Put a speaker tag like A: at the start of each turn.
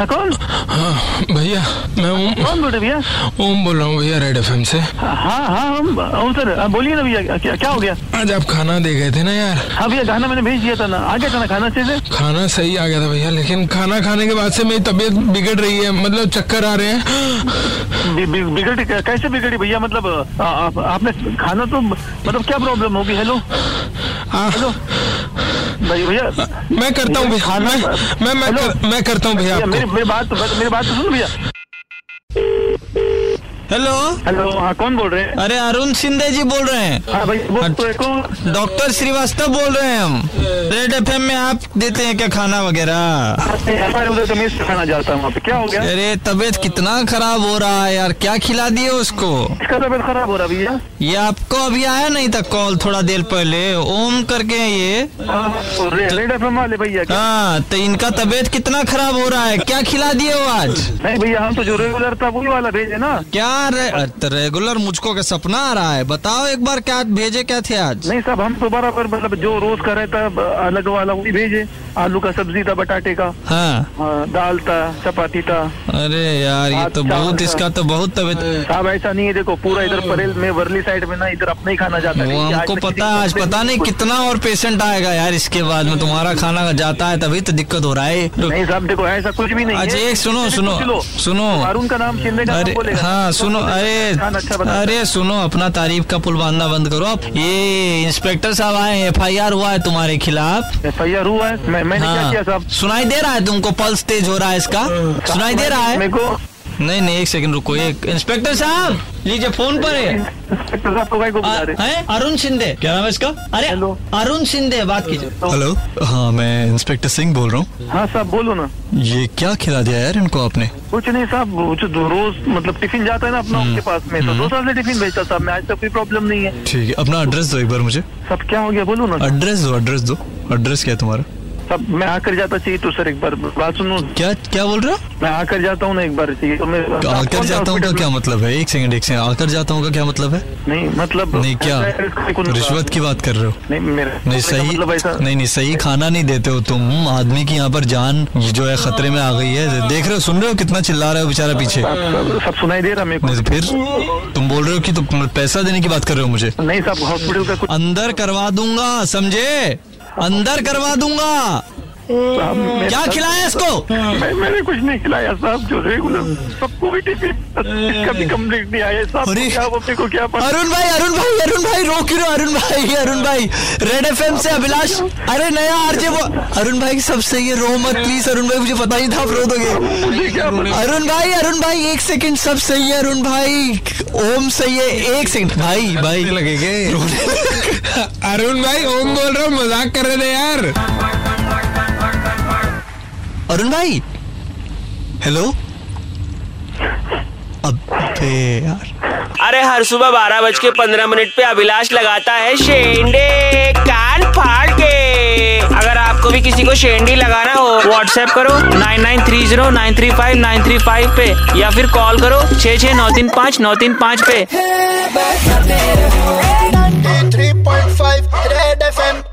A: हाँ,
B: कौन
C: हाँ भैया मैं ओम
B: कौन बोल रहे भैया?
C: ओम बोल रहा हूँ भैया रेड एफएम से।
B: हाँ हाँ सर बोलिए ना भैया क्या क्या हो गया?
C: आज आप खाना दे गए थे ना यार।
B: हाँ भैया गाना मैंने भेज दिया था ना। आ गया था ना खाना अच्छे से?
C: खाना सही आ गया था भैया लेकिन खाना खाने के बाद से मेरी तबीयत बिगड़ रही है मतलब चक्कर आ रहे हैं।
B: बि- बि- कैसे बिगड़ी भैया? मतलब आ, आप, आपने खाना तो मतलब क्या प्रॉब्लम होगी? हेलो
C: आ,
B: हेलो भैया
C: मैं करता हूँ मैं मैं मैं, कर, मैं करता हूँ भैया
B: मेरी मेरी बात मेरी बात तो सुन भैया।
D: हेलो
B: हेलो हाँ कौन बोल रहे हैं?
D: अरे अरुण सिंधे जी बोल रहे हैं।
B: हाँ भाई तो
D: डॉक्टर श्रीवास्तव बोल रहे हैं हम। रेड एफएम में आप देते हैं क्या खाना वगैरह?
B: तो खाना जाता हूँ क्या हो गया?
D: अरे तबीयत कितना खराब हो रहा है यार क्या खिला दिए उसको?
B: इसका तबीयत खराब हो रहा है भैया।
D: ये आपको अभी आया नहीं था कॉल थोड़ा देर पहले? ओम करके हैं ये।
B: रेड एफ़ वाले भैया
D: हाँ तो इनका तबीयत कितना खराब हो रहा है? क्या खिला दिए हो आज?
B: नहीं भैया हम तो जो रेगुलर था वही वाला भेजे ना।
D: क्या रे, तो रेगुलर मुझको का सपना आ रहा है। बताओ एक बार क्या भेजे क्या थे आज?
B: नहीं साहब हम तो बराबर मतलब जो रोज का रहता है अलग वाला वही भेजे। आलू का सब्ज़ी था बटाटे का।
D: हाँ।
B: हाँ, दाल था चपाती था।
D: अरे यार ये तो बहुत। इसका तो बहुत तबीयत
B: साहब ऐसा नहीं है देखो पूरा इधर परेल में वर्ली साइड में ना इधर अपना ही खाना जाता है।
D: हमको पता है आज पता नहीं कितना और पेशेंट आएगा यार इसके बाद में। तुम्हारा खाना जाता है तभी तो दिक्कत हो रहा है।
B: नहीं साहब देखो ऐसा कुछ भी नहीं
D: अच्छा एक सुनो सुनो सुनो।
B: अरुण का नाम शिंदे का
D: अरे हाँ सुनो अरे
B: खाना अच्छा है।
D: अरे सुनो अपना तारीफ़ का पुल बांधना बंद करो। आप ये इंस्पेक्टर साहब आए एफ़ आई आर हुआ है तुम्हारे खिलाफ।
B: एफ़ आई आर हुआ है? मैं मैंने क्या किया
D: हाँ
B: साहब?
D: सुनाई दे रहा है तुमको पल्स तेज हो रहा है इसका? सुनाई दे रहा है?
B: मेरे को
D: नहीं नहीं एक सेकंड रुको एक इंस्पेक्टर साहब लीजिए फ़ोन पर है।
B: इंस्पेक्टर साहब को काय को बुला रहे
D: है? अरुण शिंदे। क्या नाम है इसका? अरे अरुण शिंदे बात कीजिए।
E: हेलो हाँ मैं इंस्पेक्टर सिंह बोल रहा हूँ।
B: हाँ साहब बोलो ना।
E: ये क्या खिला दिया यार इनको आपने?
B: कुछ नहीं साहब वो जो दो रोज मतलब टिफ़िन जाता है ना अपना उनके पास में तो दो साल से टिफ़िन भेजता साहब मैं आज तक कोई प्रॉब्लम नहीं है।
E: ठीक है अपना एड्रेस दो एक बार मुझे।
B: सब क्या हो गया बोलो ना।
E: एड्रेस दो एड्रेस दो। एड्रेस क्या है तुम्हारा?
B: सब मैं आकर जाता चाहिए तो सर एक बार बात सुनो।
E: क्या क्या बोल रहे हो?
B: मैं आकर जाता हूँ ना एक बार चाहिए तो मैं
E: आकर जाता हूँ का क्या मतलब है? एक सेकंड एक सेकंड आकर जाता हूँ का क्या मतलब है?
B: नहीं मतलब
E: नहीं क्या? रिश्वत की बात कर रहे हो?
B: नहीं मेरा
E: नहीं सही
B: मतलब
E: नहीं नहीं सही खाना नहीं देते हो तुम। आदमी की यहाँ पर जान जो है खतरे में आ गई है। देख रहे हो सुन रहे हो कितना चिल्ला रहा है बेचारा पीछे?
B: सब, सब, सब सुनाई दे रहा मेरे को।
E: फिर तुम बोल रहे हो कि तुम पैसा देने की बात कर रहे हो मुझे?
B: नहीं साहब हॉस्पिटल का
D: अंदर करवा दूँगा समझे? अंदर करवा दूँगा।
B: साहब,
D: क्या खिलाया इसको?
B: मैं, मैंने कुछ नहीं खिलाया साहब जो रेगुलर सबको भी टिफ़िन इसका भी कंप्लीट नहीं आया साहब
D: अरे।
B: क्या अपने को क्या पता?
D: अरुण भाई अरुण भाई अरुण भाई रोक क्यों अरुण भाई अरुण भाई। रेड एफएम से अभिलाष अरे नया आरजे वो अरुण भाई सब सही है रो मत प्लीज़ अरुण भाई मुझे पता ही था आप रो दोगे। अरुण भाई अरुण भाई एक सेकंड सब सही है अरुण भाई। ओम सही है एक सेकंड। भाई भाई।
E: लगेंगे।
C: अरुण भाई ओम बोल रहा हूँ मज़ाक कर रहे थे यार।
D: अरुण भाई?
E: हेलो अबे यार।
A: अरे हर सुबह बारह बज के पंद्रह मिनट पे अभिलाष लगाता है शेंडे कान फाड़ के। अगर आपको भी किसी को शेंडी लगाना हो व्हाट्सएप करो nine nine three zero nine three five nine three five पे या फिर कॉल करो छः छः नौ तीन पाँच नौ तीन पाँच पे।
F: 93.5 Red FM